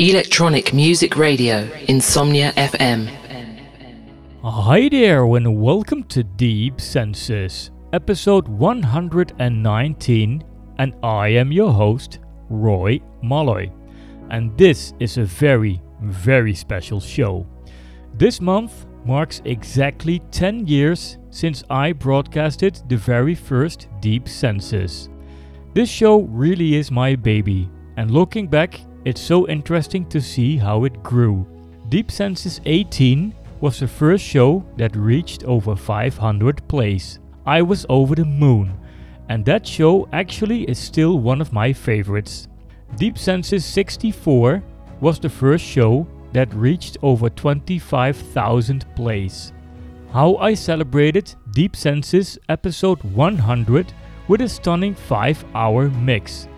Electronic Music Radio, Insomnia FM. Hi there, and welcome to Deep Senses, episode 119, and I am your host, Roy Malloy. And this is a very, very special show. This month marks exactly 10 years since I broadcasted the very first Deep Senses. This show really is my baby, and looking back, it's so interesting to see how it grew. Deep Senses 18 was the first show that reached over 500 plays. I was over the moon, and that show actually is still one of my favorites. Deep Senses 64 was the first show that reached over 25,000 plays. How I celebrated Deep Senses episode 100 with a stunning 5 hour mix.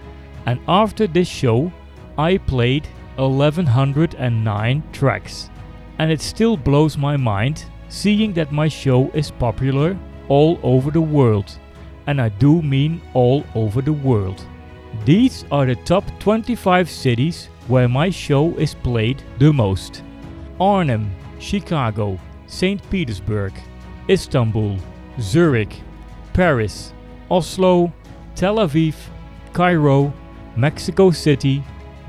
And after this show, I played 1109 tracks. And it still blows my mind seeing that my show is popular all over the world. And I do mean all over the world. These are the top 25 cities where my show is played the most Arnhem, Chicago, St. Petersburg, Istanbul, Zurich, Paris, Oslo, Tel Aviv, Cairo, Mexico City,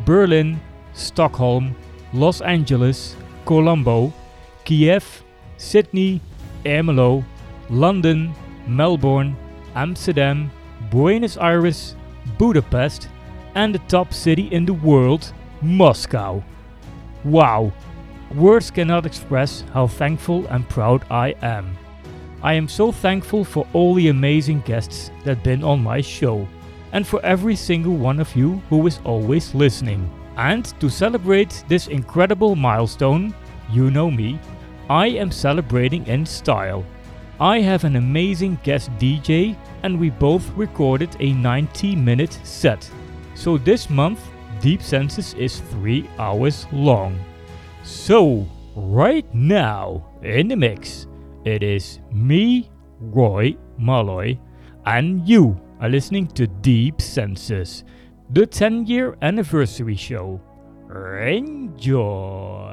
Berlin, Stockholm, Los Angeles, Colombo, Kiev, Sydney, Ermelo, London, Melbourne, Amsterdam, Buenos Aires, Budapest, and the top city in the world, Moscow. Wow! Words cannot express how thankful and proud I am. I am so thankful for all the amazing guests that been on my show and for every single one of you who is always listening. And to celebrate this incredible milestone, you know me, I am celebrating in style. I have an amazing guest DJ and we both recorded a 90 minute set. So this month, Deep Senses is 3 hours long. So, right now, in the mix, it is me, Roy Malloy, and you are listening to Deep Senses, the 10 year anniversary show. Enjoy!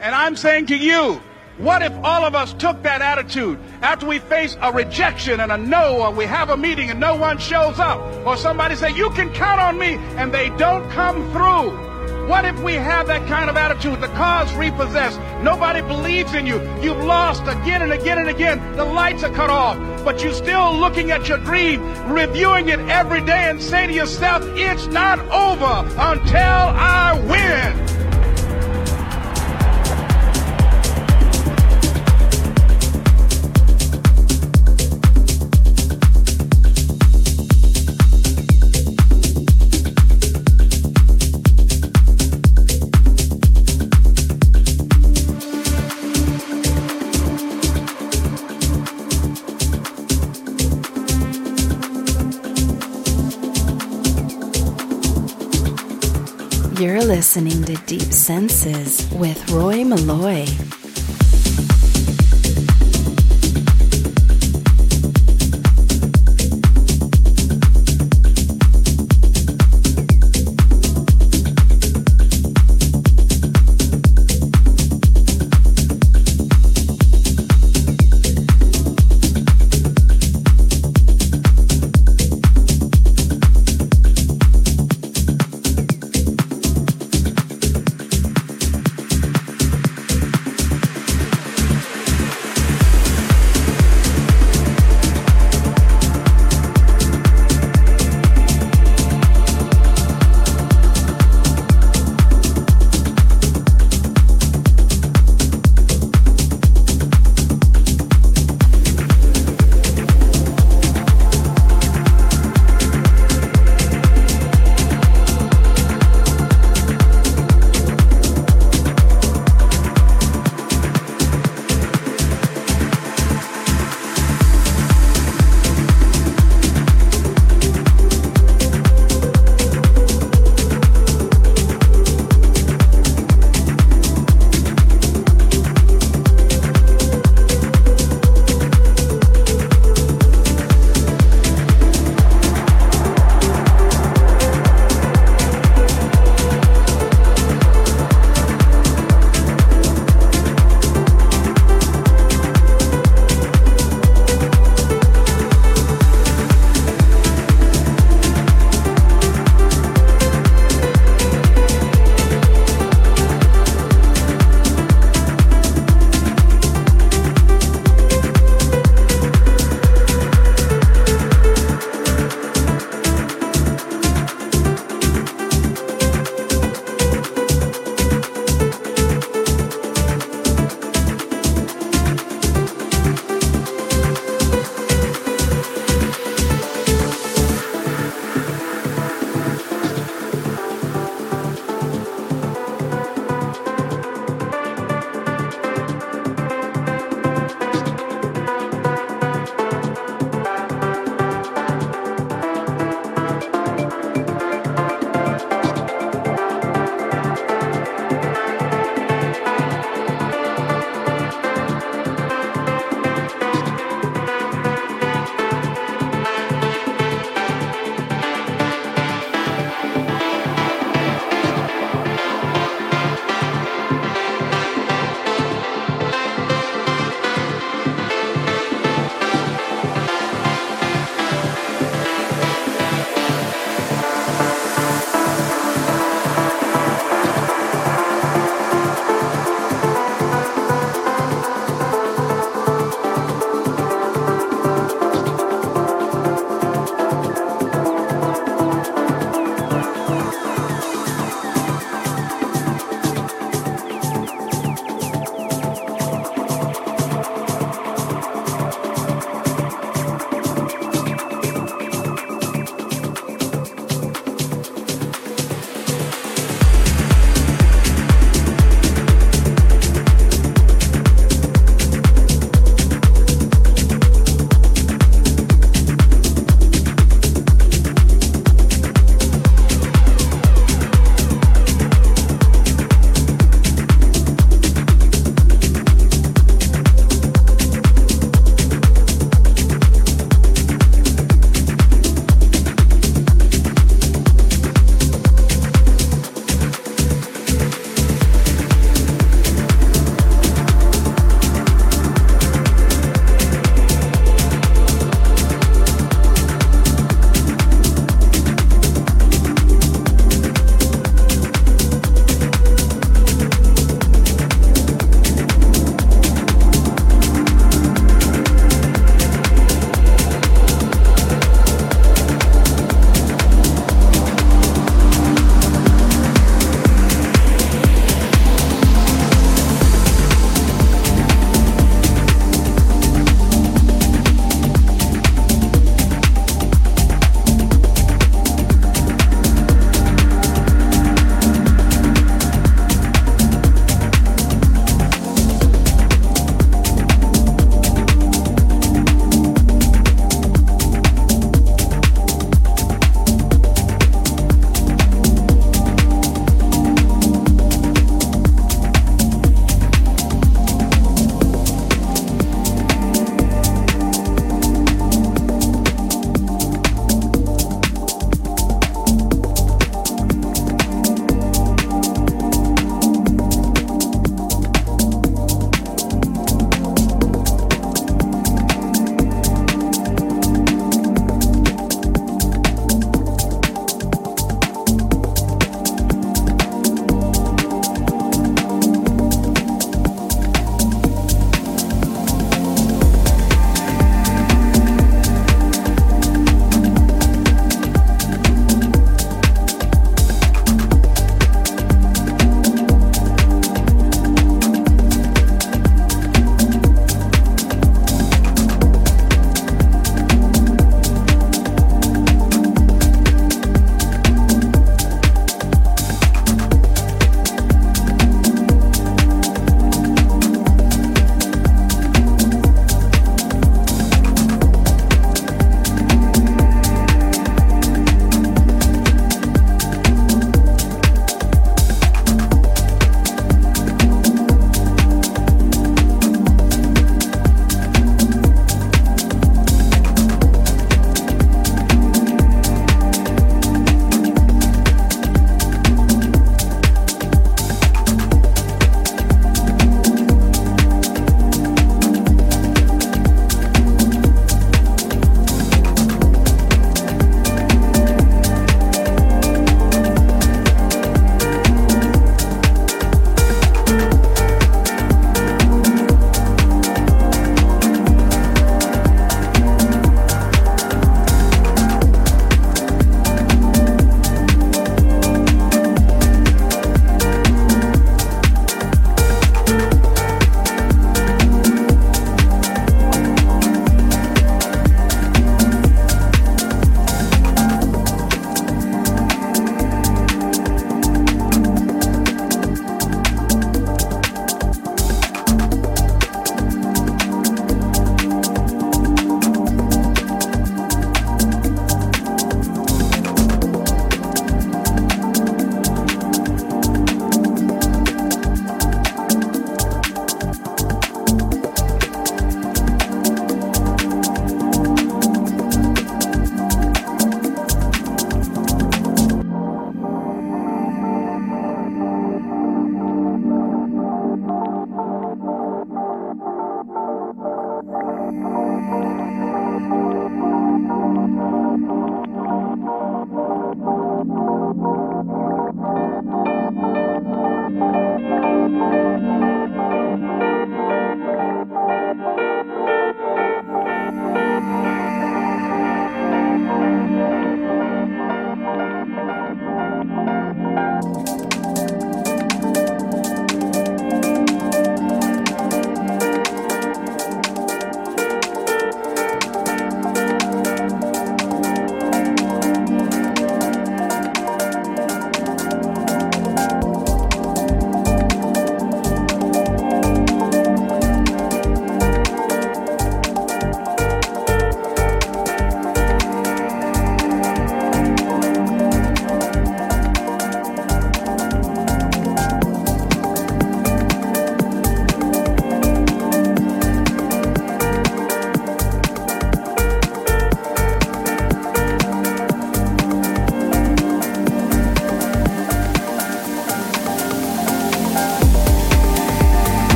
And I'm saying to you, what if all of us took that attitude after we face a rejection and a no, or we have a meeting and no one shows up, or somebody say, you can count on me, and they don't come through? What if we have that kind of attitude? The car's repossessed. Nobody believes in you. You've lost again and again and again. The lights are cut off. But you're still looking at your dream, reviewing it every day, and say to yourself, it's not over until I win. You're listening to Deep Senses with Roy Malloy.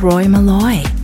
Roy Malloy.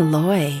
Malloy.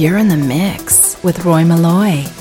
You're in the mix with Roy Malloy.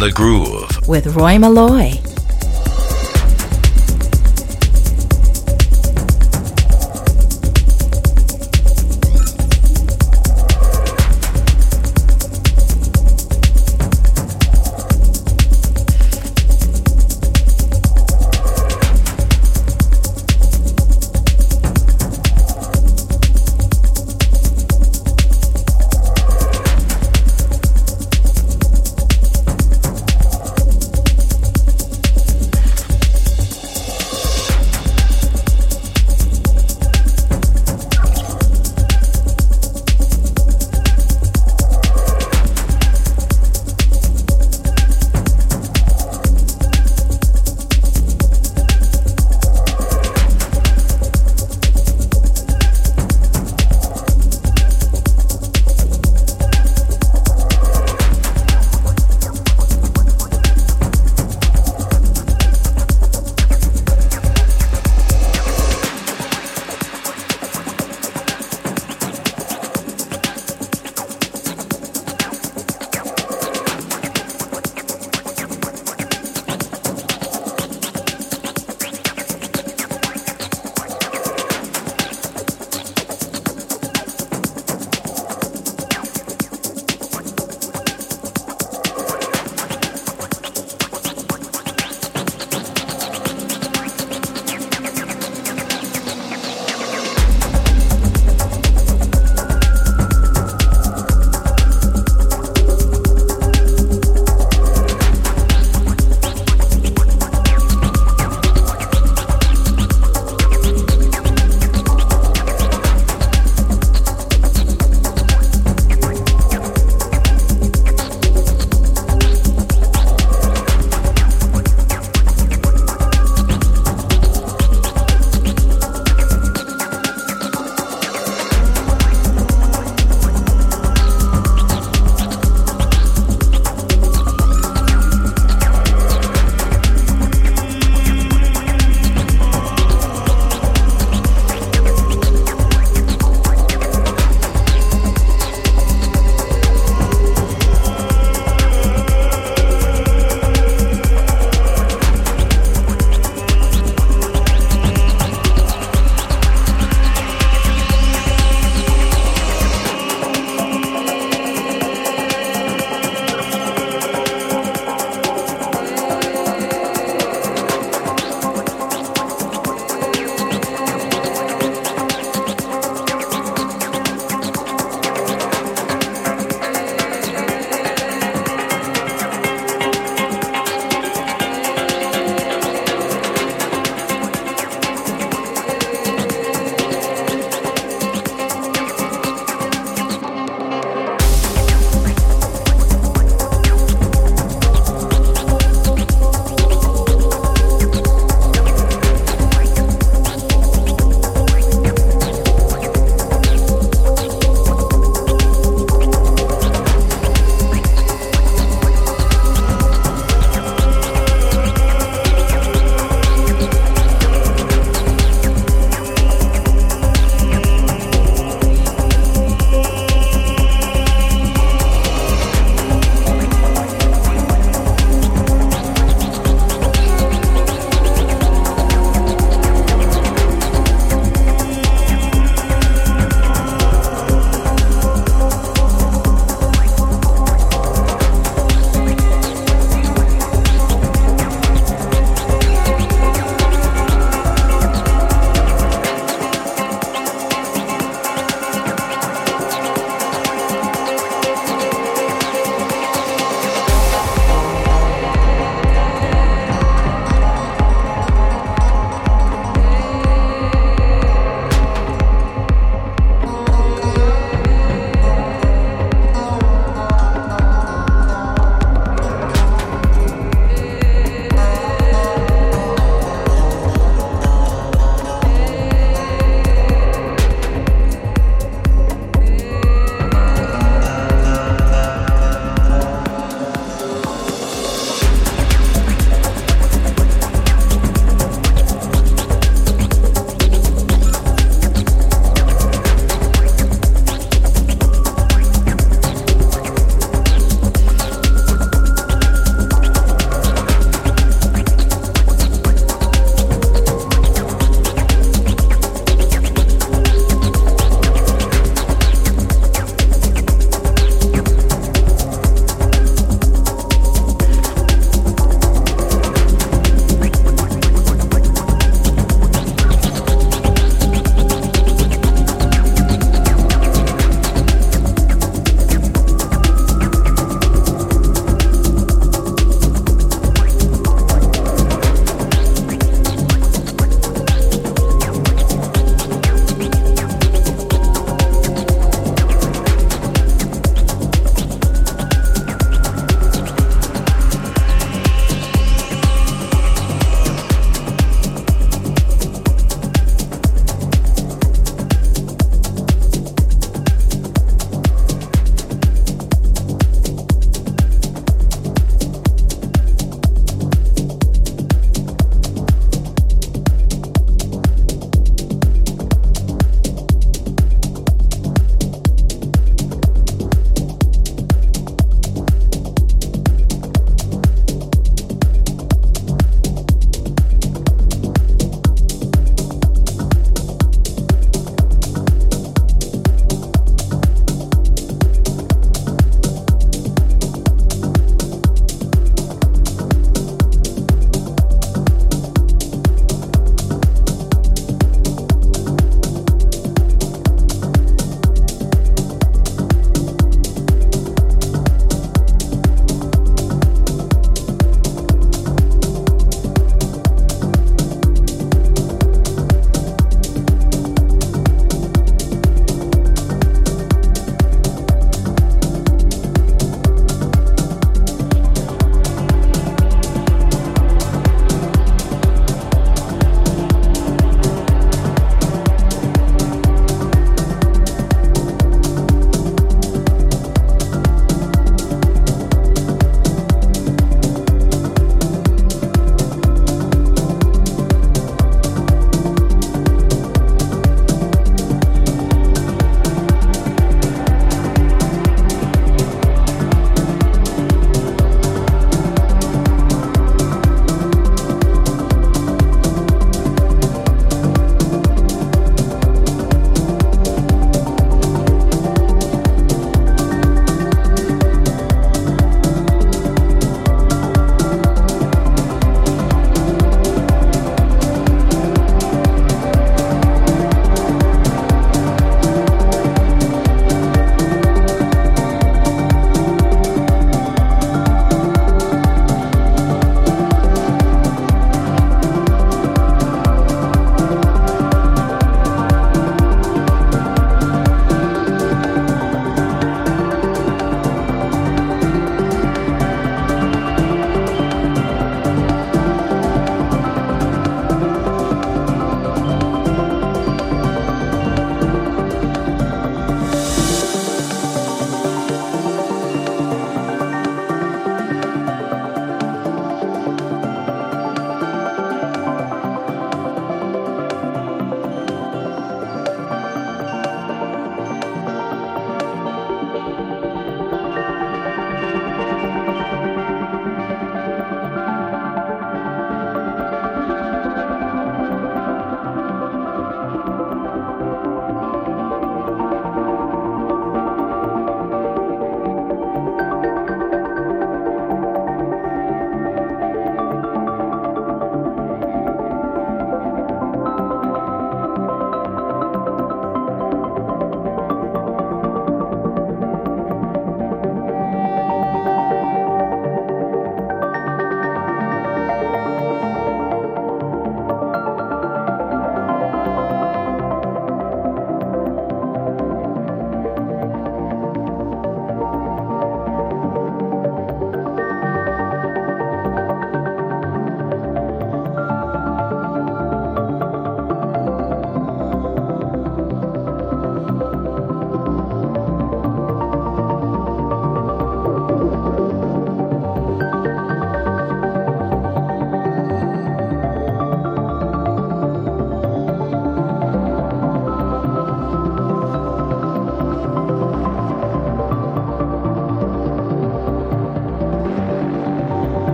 The groove with Roy Malloy.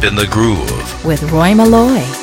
Deep in the groove. with Roy Malloy.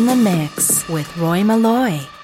In the mix with Roy Malloy.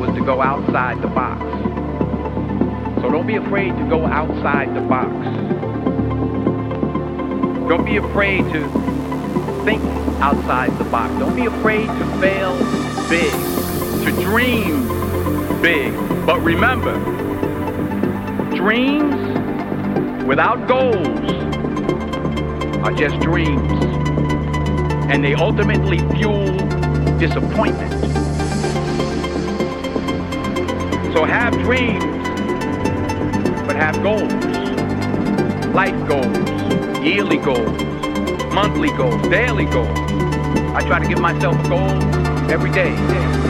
Was to go outside the box. So don't be afraid to go outside the box. Don't be afraid to think outside the box. Don't be afraid to fail big, to dream big. But remember, dreams without goals are just dreams. And they ultimately fuel disappointment. So have dreams, but have goals. Life goals, yearly goals, monthly goals, daily goals. I try to give myself a goal every day.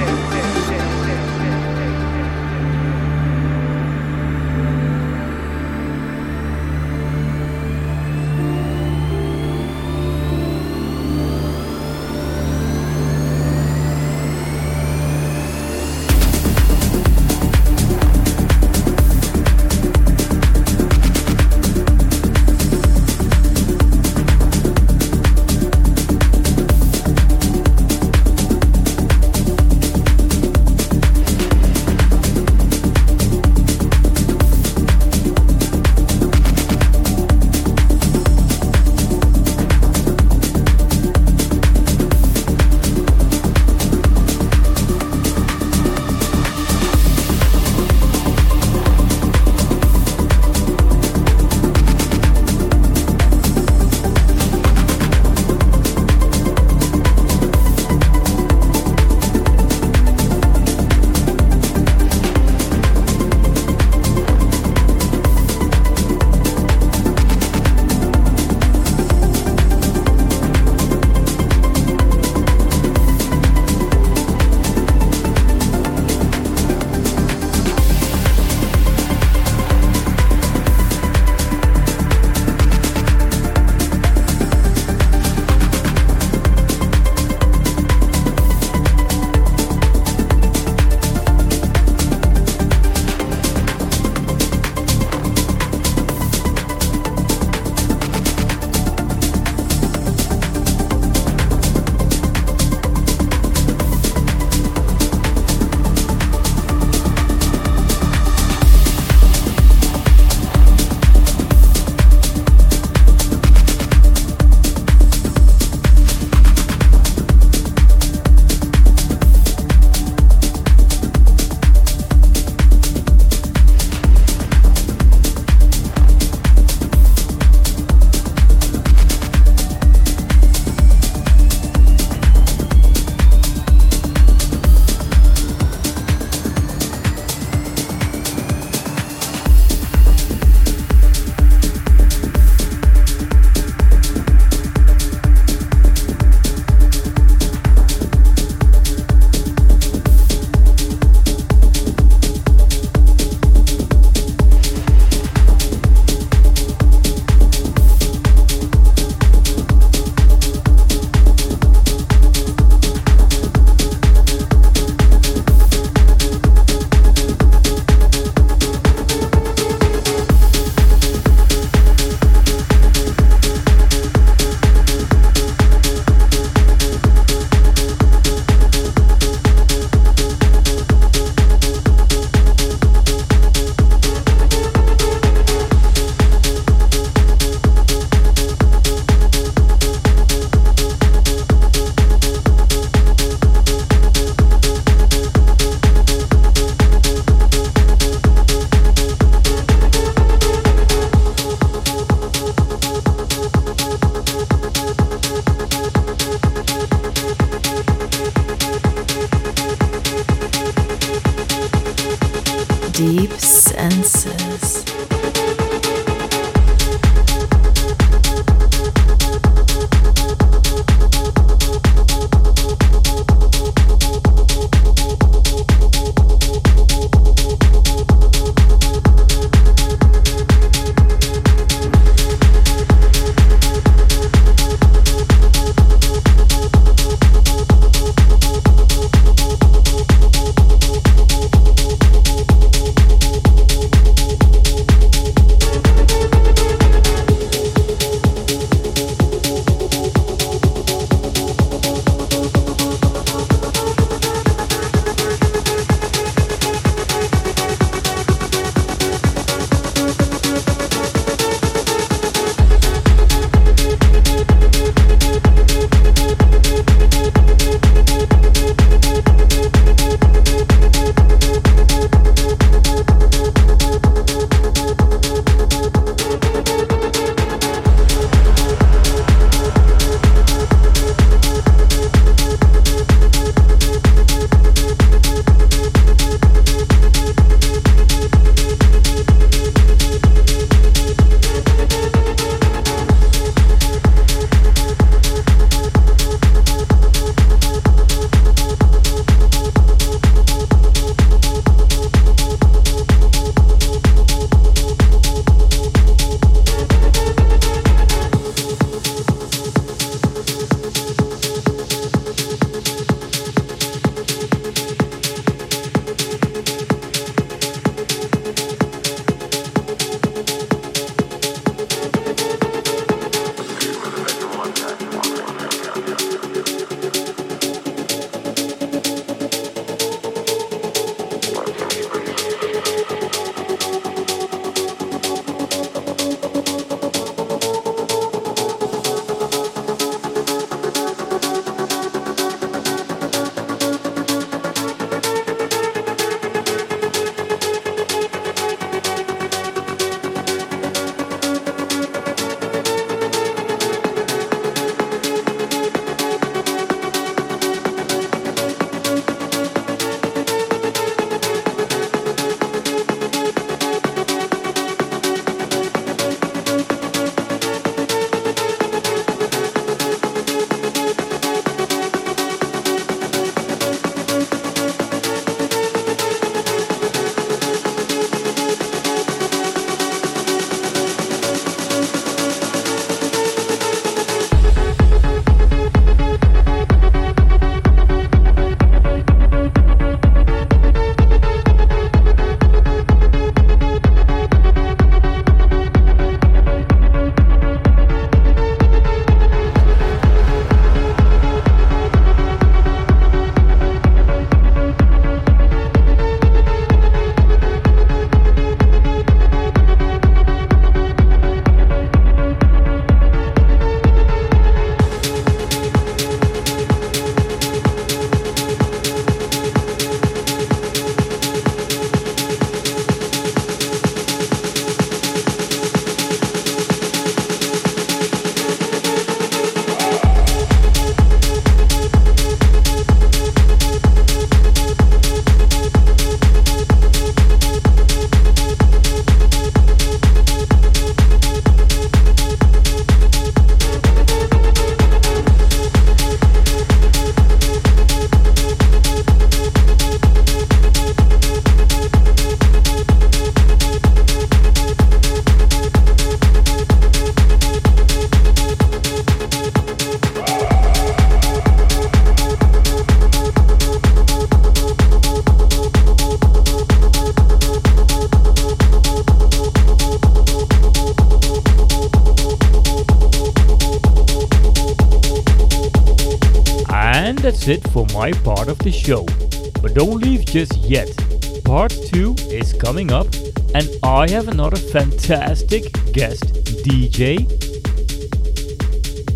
Have another fantastic guest DJ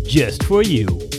just for you.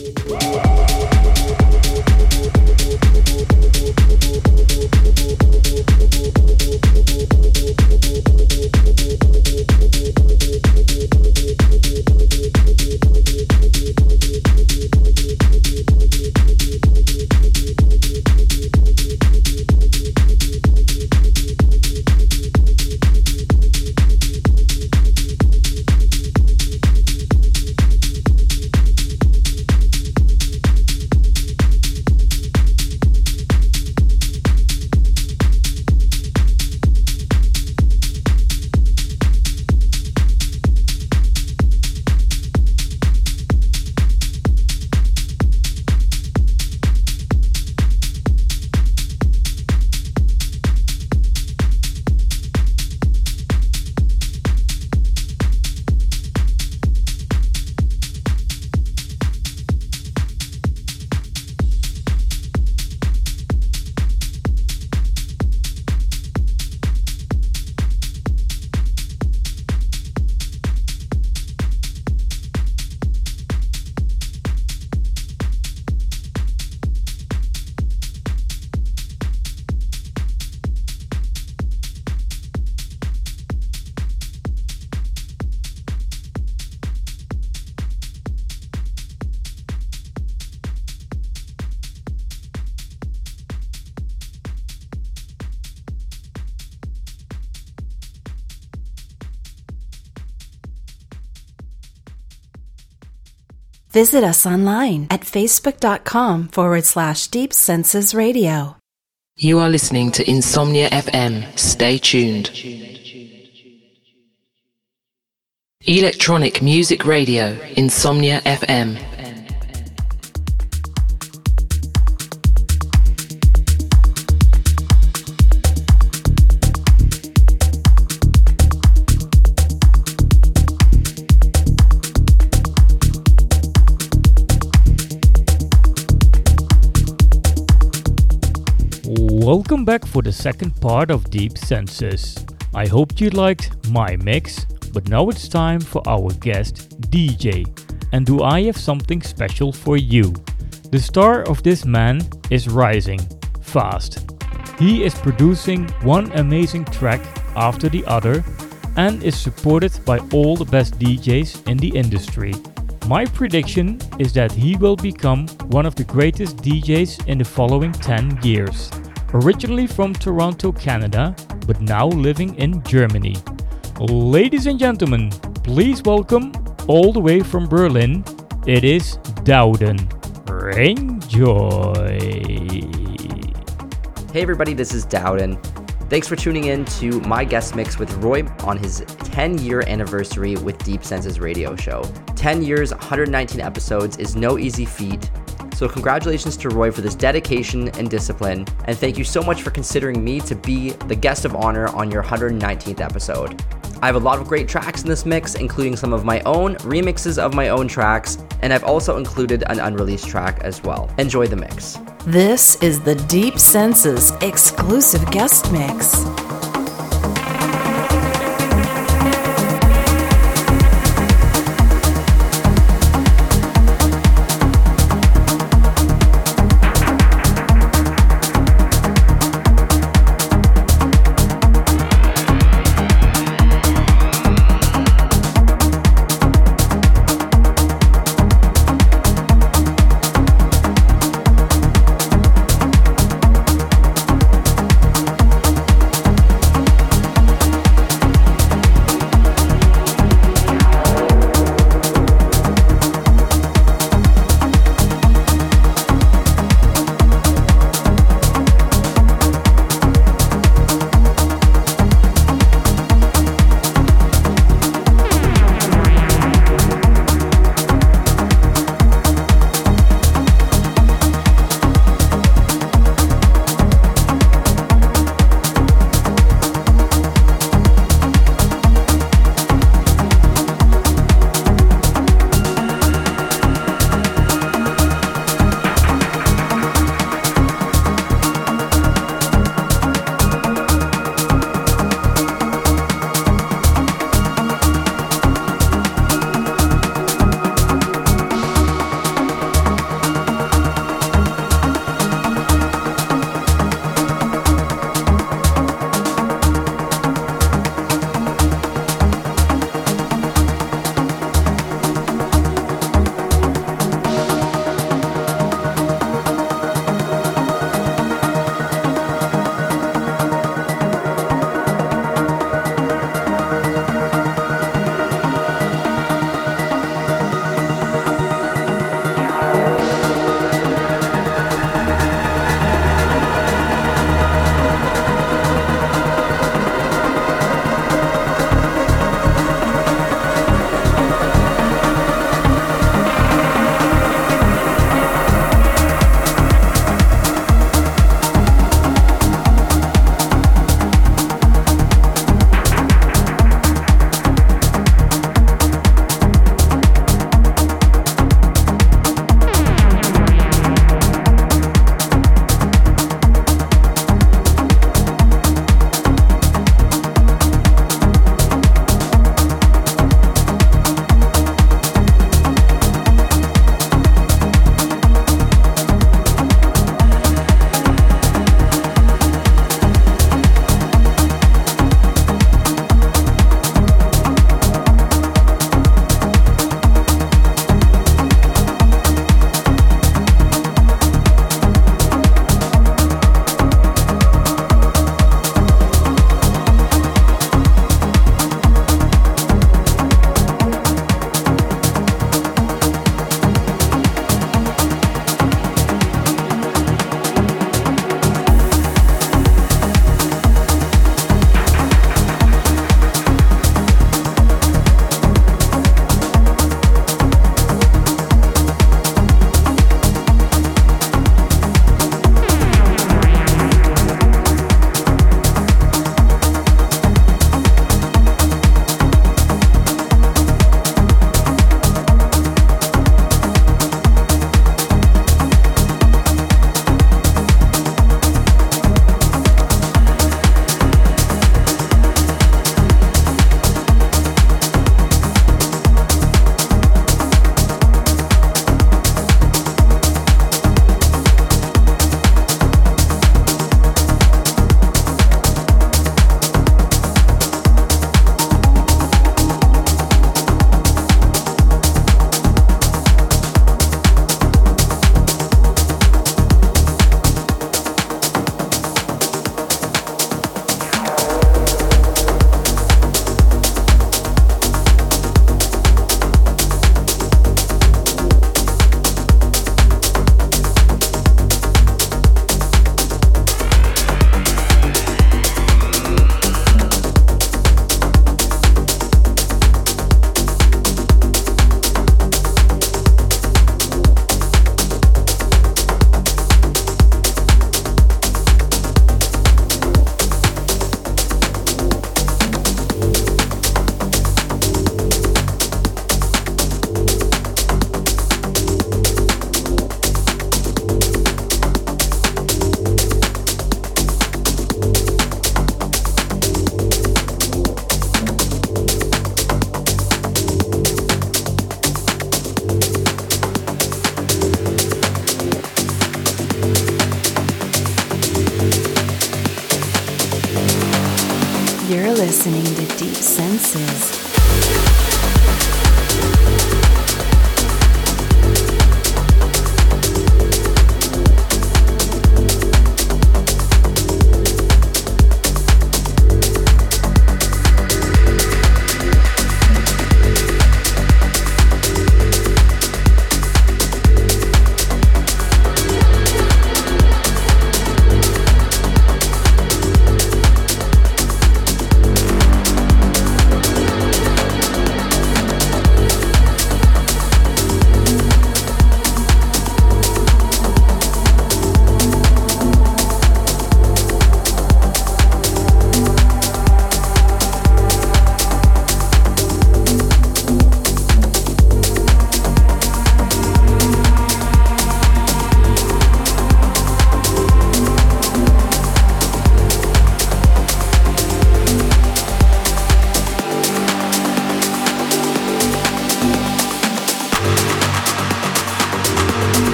Visit us online at facebook.com forward slash deep senses radio. You are listening to Insomnia FM. Stay tuned. Electronic Music Radio, Insomnia FM. For the second part of Deep Senses. I hope you liked my mix, but now it's time for our guest DJ. And do I have something special for you? The star of this man is rising fast. He is producing one amazing track after the other and is supported by all the best DJs in the industry. My prediction is that he will become one of the greatest DJs in the following 10 years originally from Toronto, Canada, but now living in Germany. Ladies and gentlemen, please welcome all the way from Berlin, it is Dowden. Enjoy! Hey everybody, this is Dowden. Thanks for tuning in to my guest mix with Roy on his 10 year anniversary with Deep Senses radio show. 10 years, 119 episodes is no easy feat, so, congratulations to Roy for this dedication and discipline, and thank you so much for considering me to be the guest of honor on your 119th episode. I have a lot of great tracks in this mix, including some of my own remixes of my own tracks, and I've also included an unreleased track as well. Enjoy the mix. This is the Deep Senses exclusive guest mix.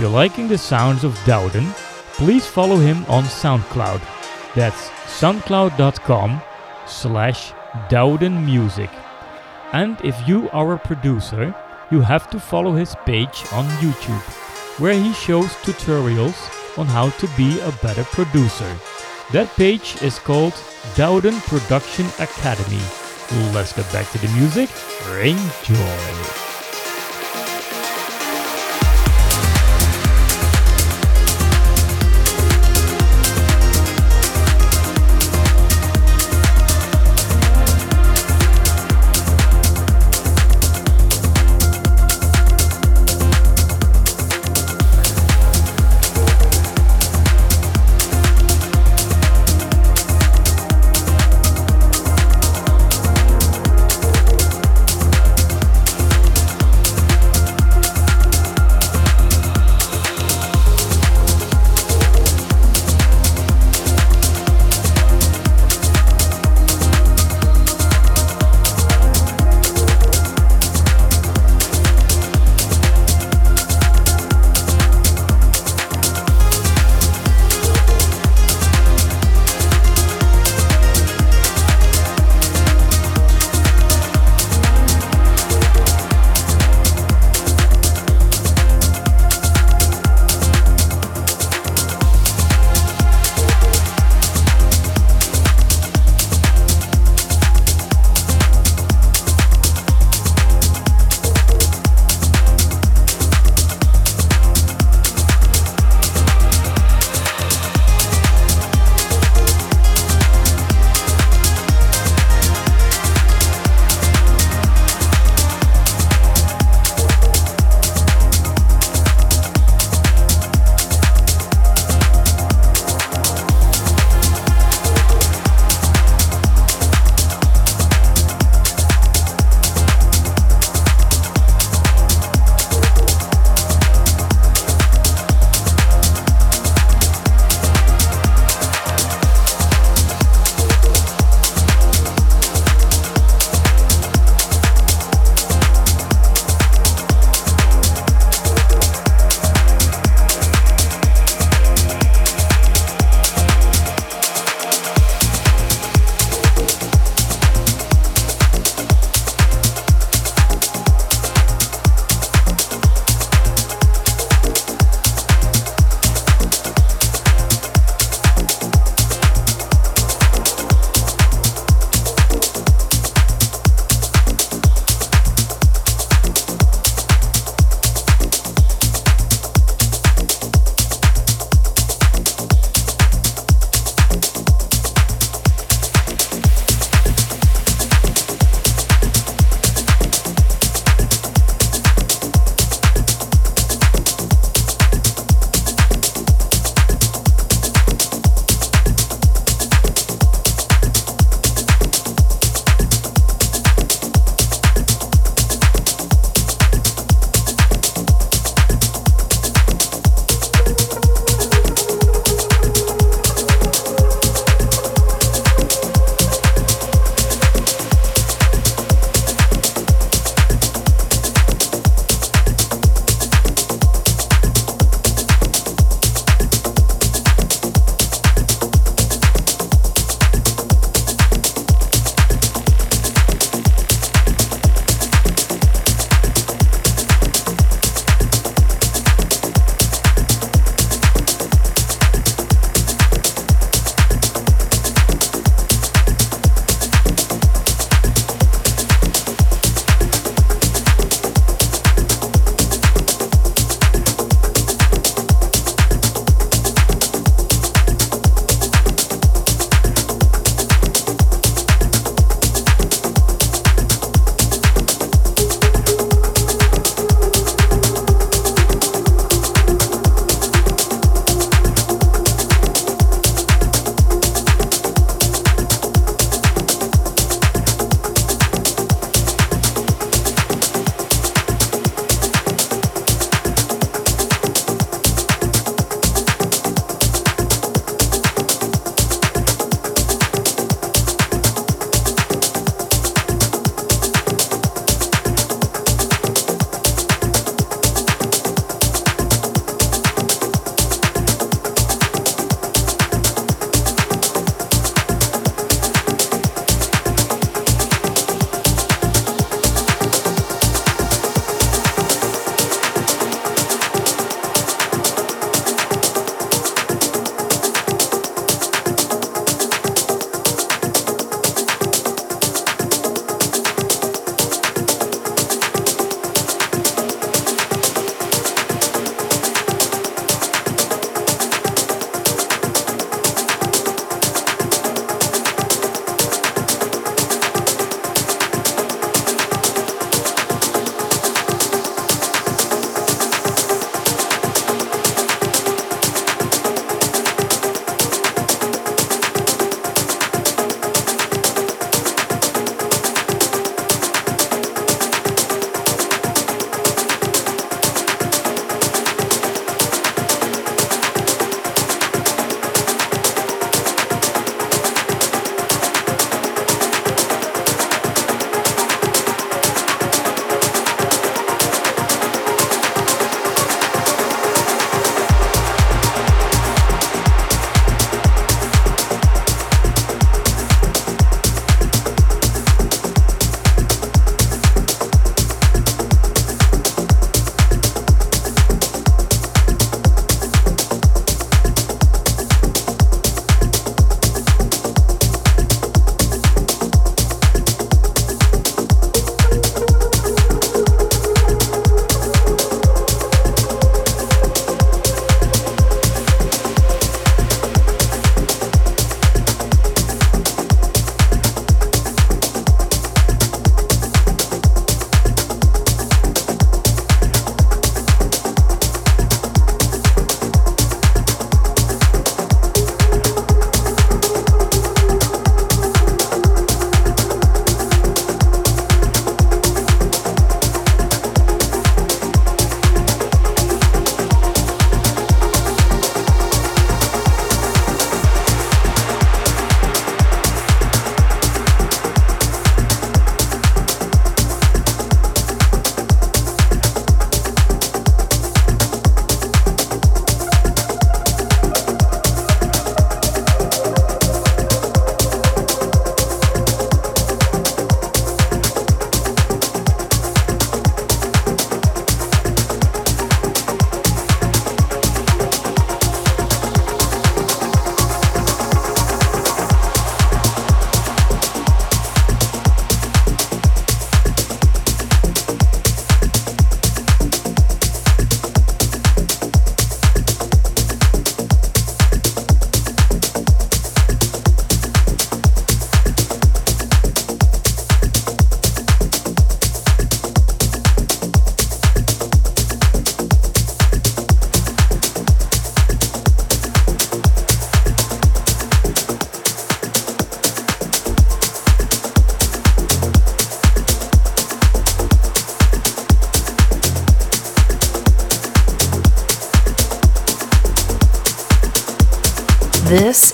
You're liking the sounds of Dowden, please follow him on SoundCloud. That's soundcloud.com slash Dowden Music. And if you are a producer, you have to follow his page on YouTube, where he shows tutorials on how to be a better producer. That page is called Dowden Production Academy. Let's get back to the music. Enjoy.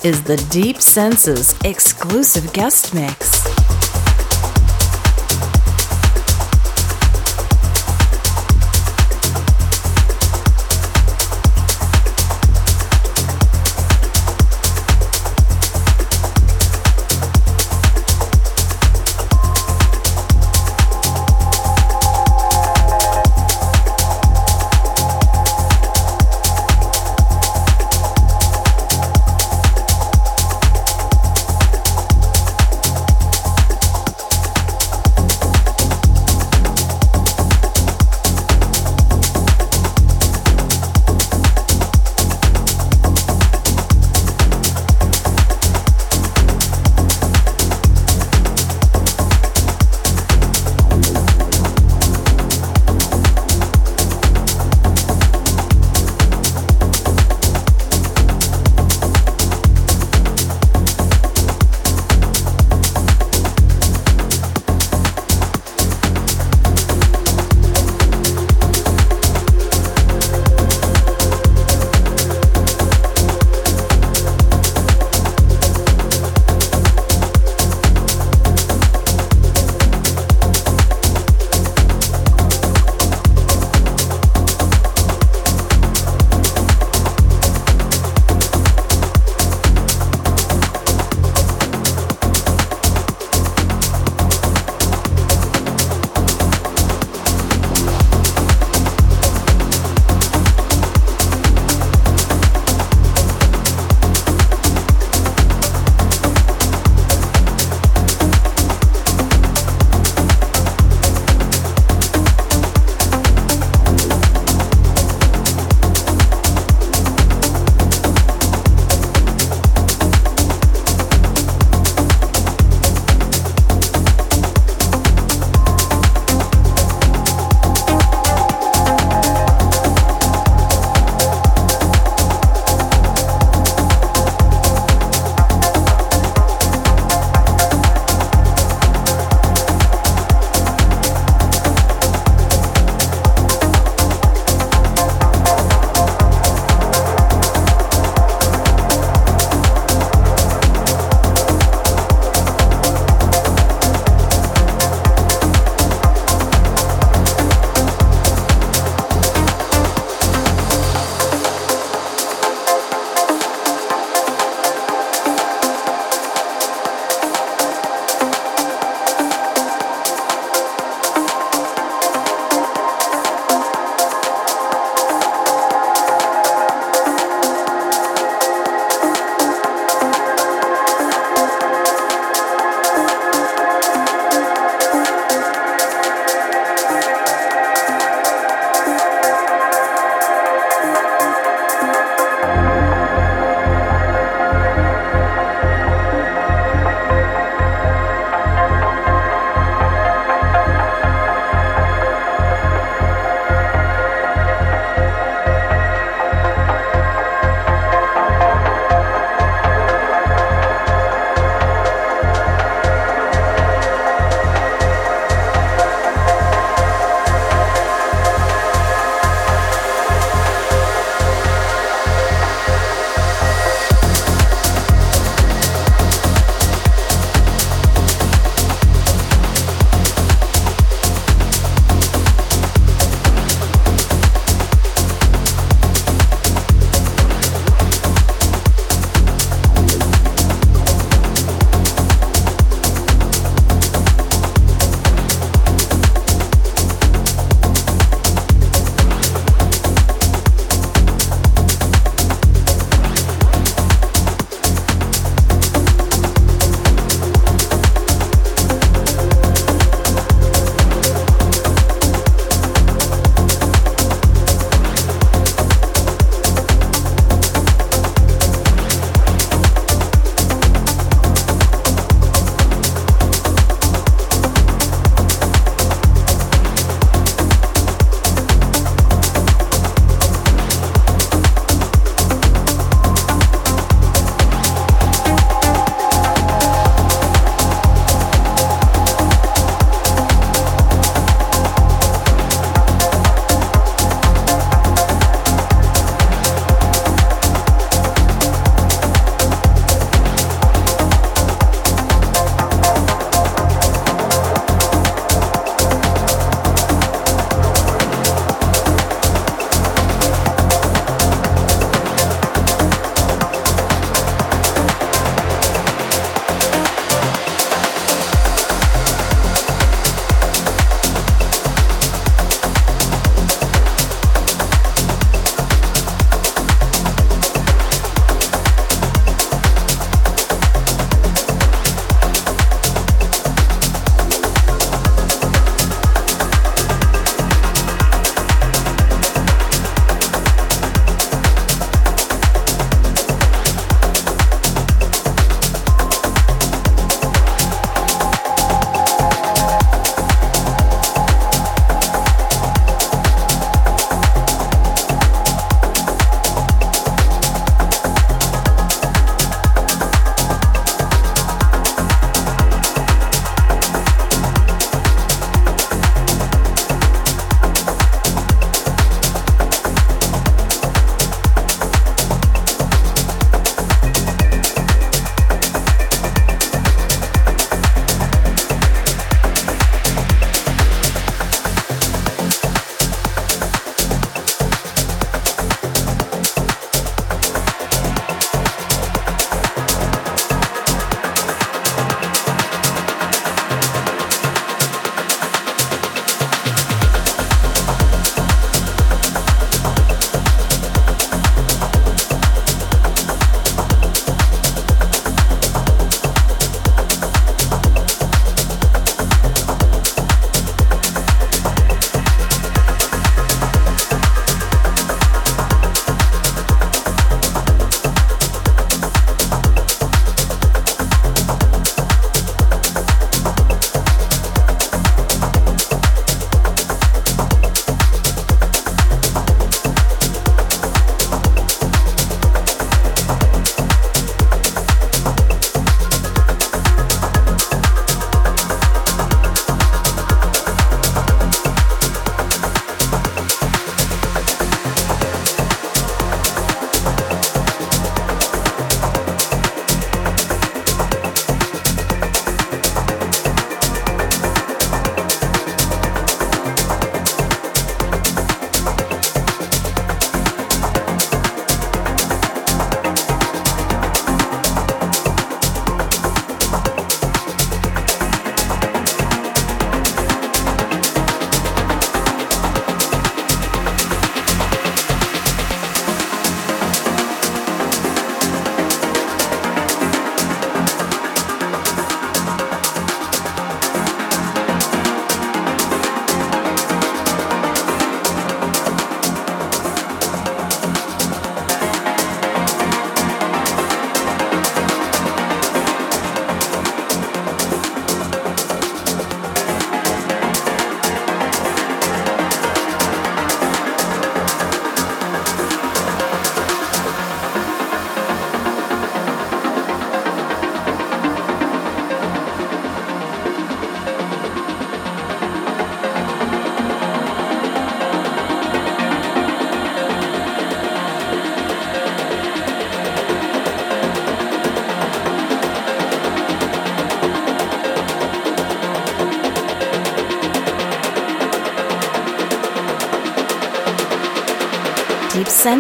Is the Deep Senses exclusive guest mix.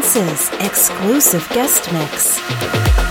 Senses exclusive guest mix.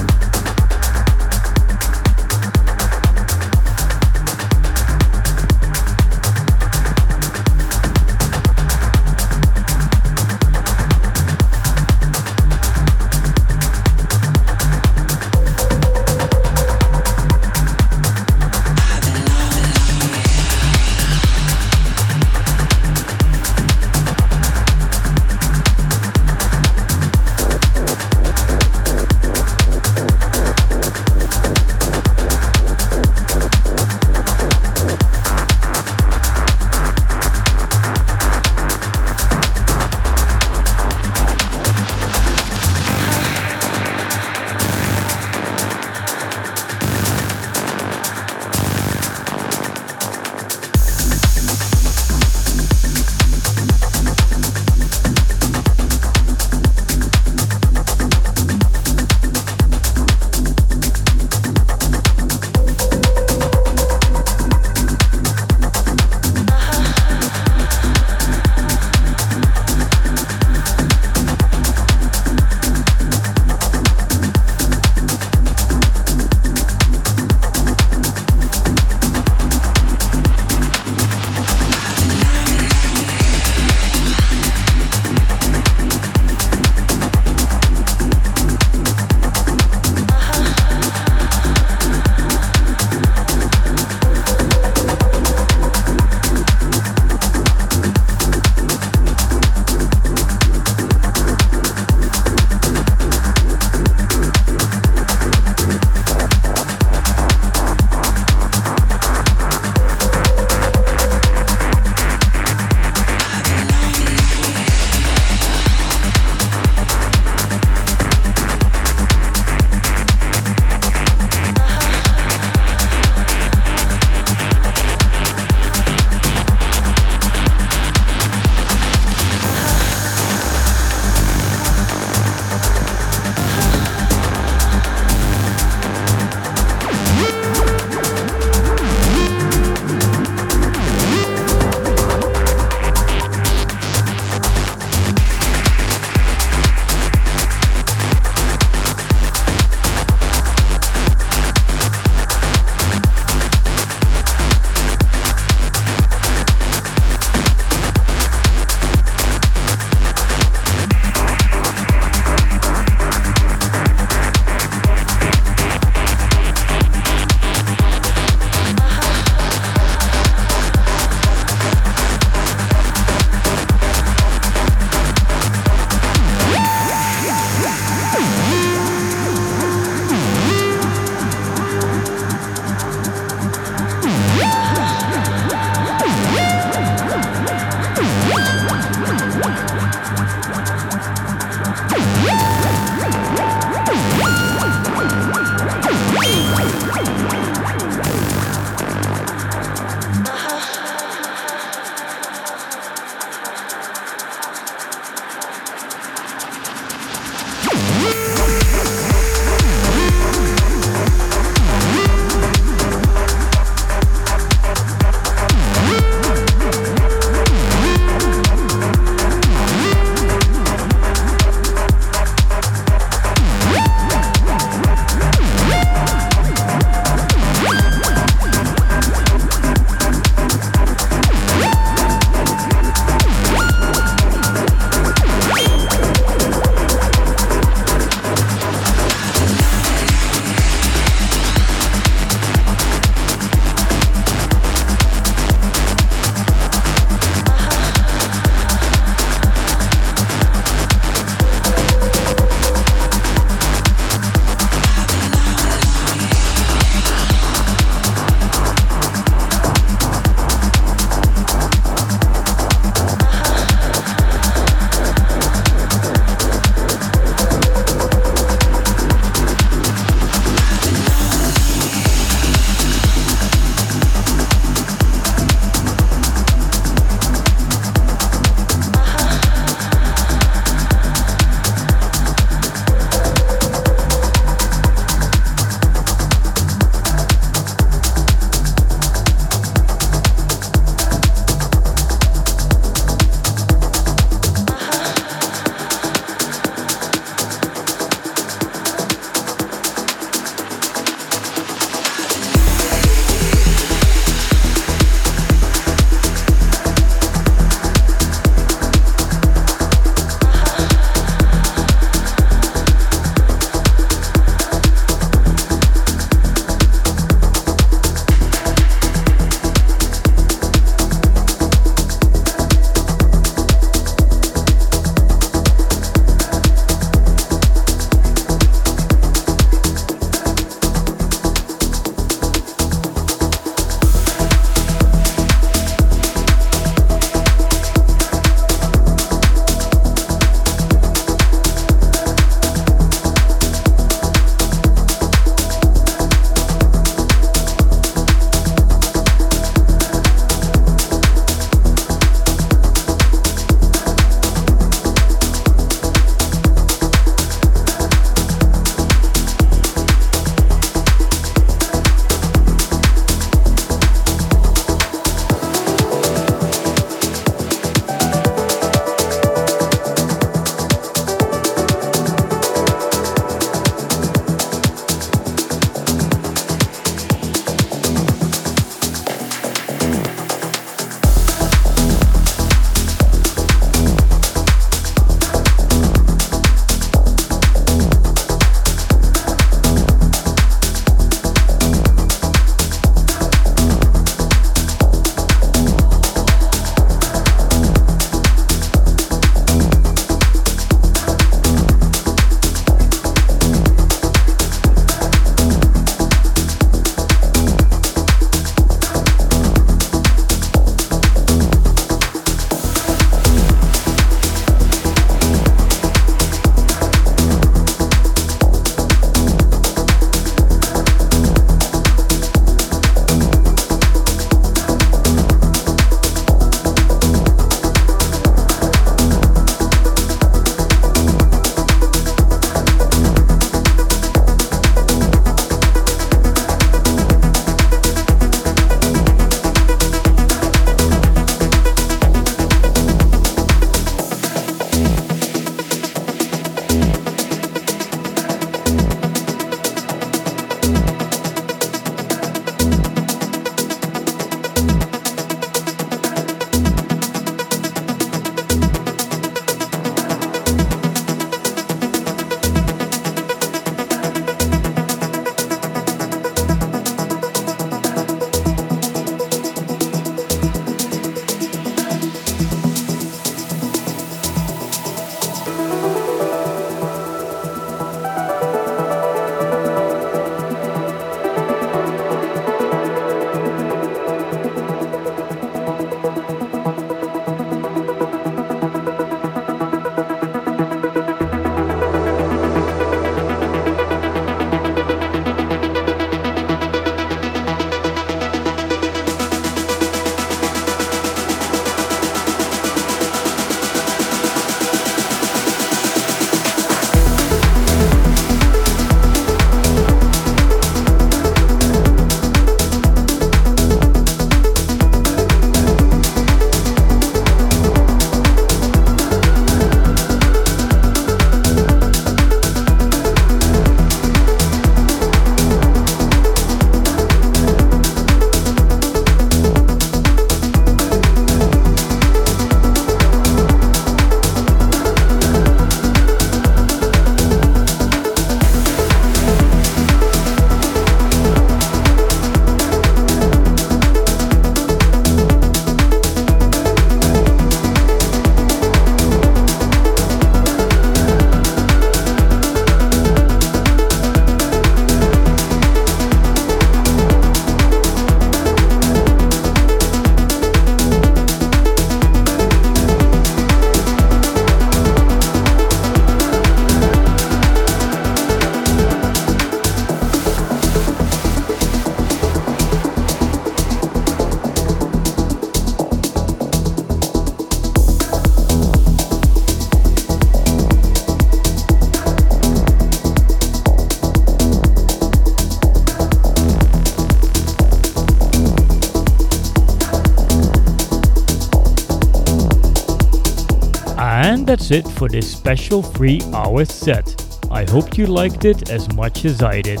That's it for this special 3 hour set. I hope you liked it as much as I did.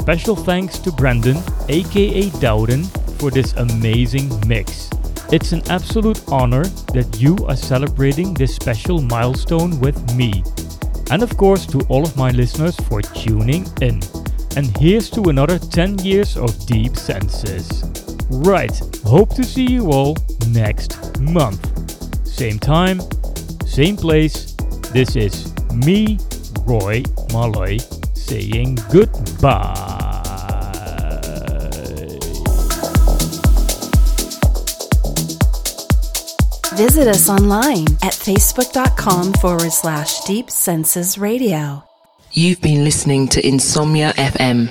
Special thanks to Brandon, aka Dowden, for this amazing mix. It's an absolute honor that you are celebrating this special milestone with me. And of course, to all of my listeners for tuning in. And here's to another 10 years of Deep Senses. Right, hope to see you all next month. Same time, same place. This is me, Roy Malloy, saying goodbye. Visit us online at facebook.com forward slash deep senses radio. You've been listening to Insomnia FM.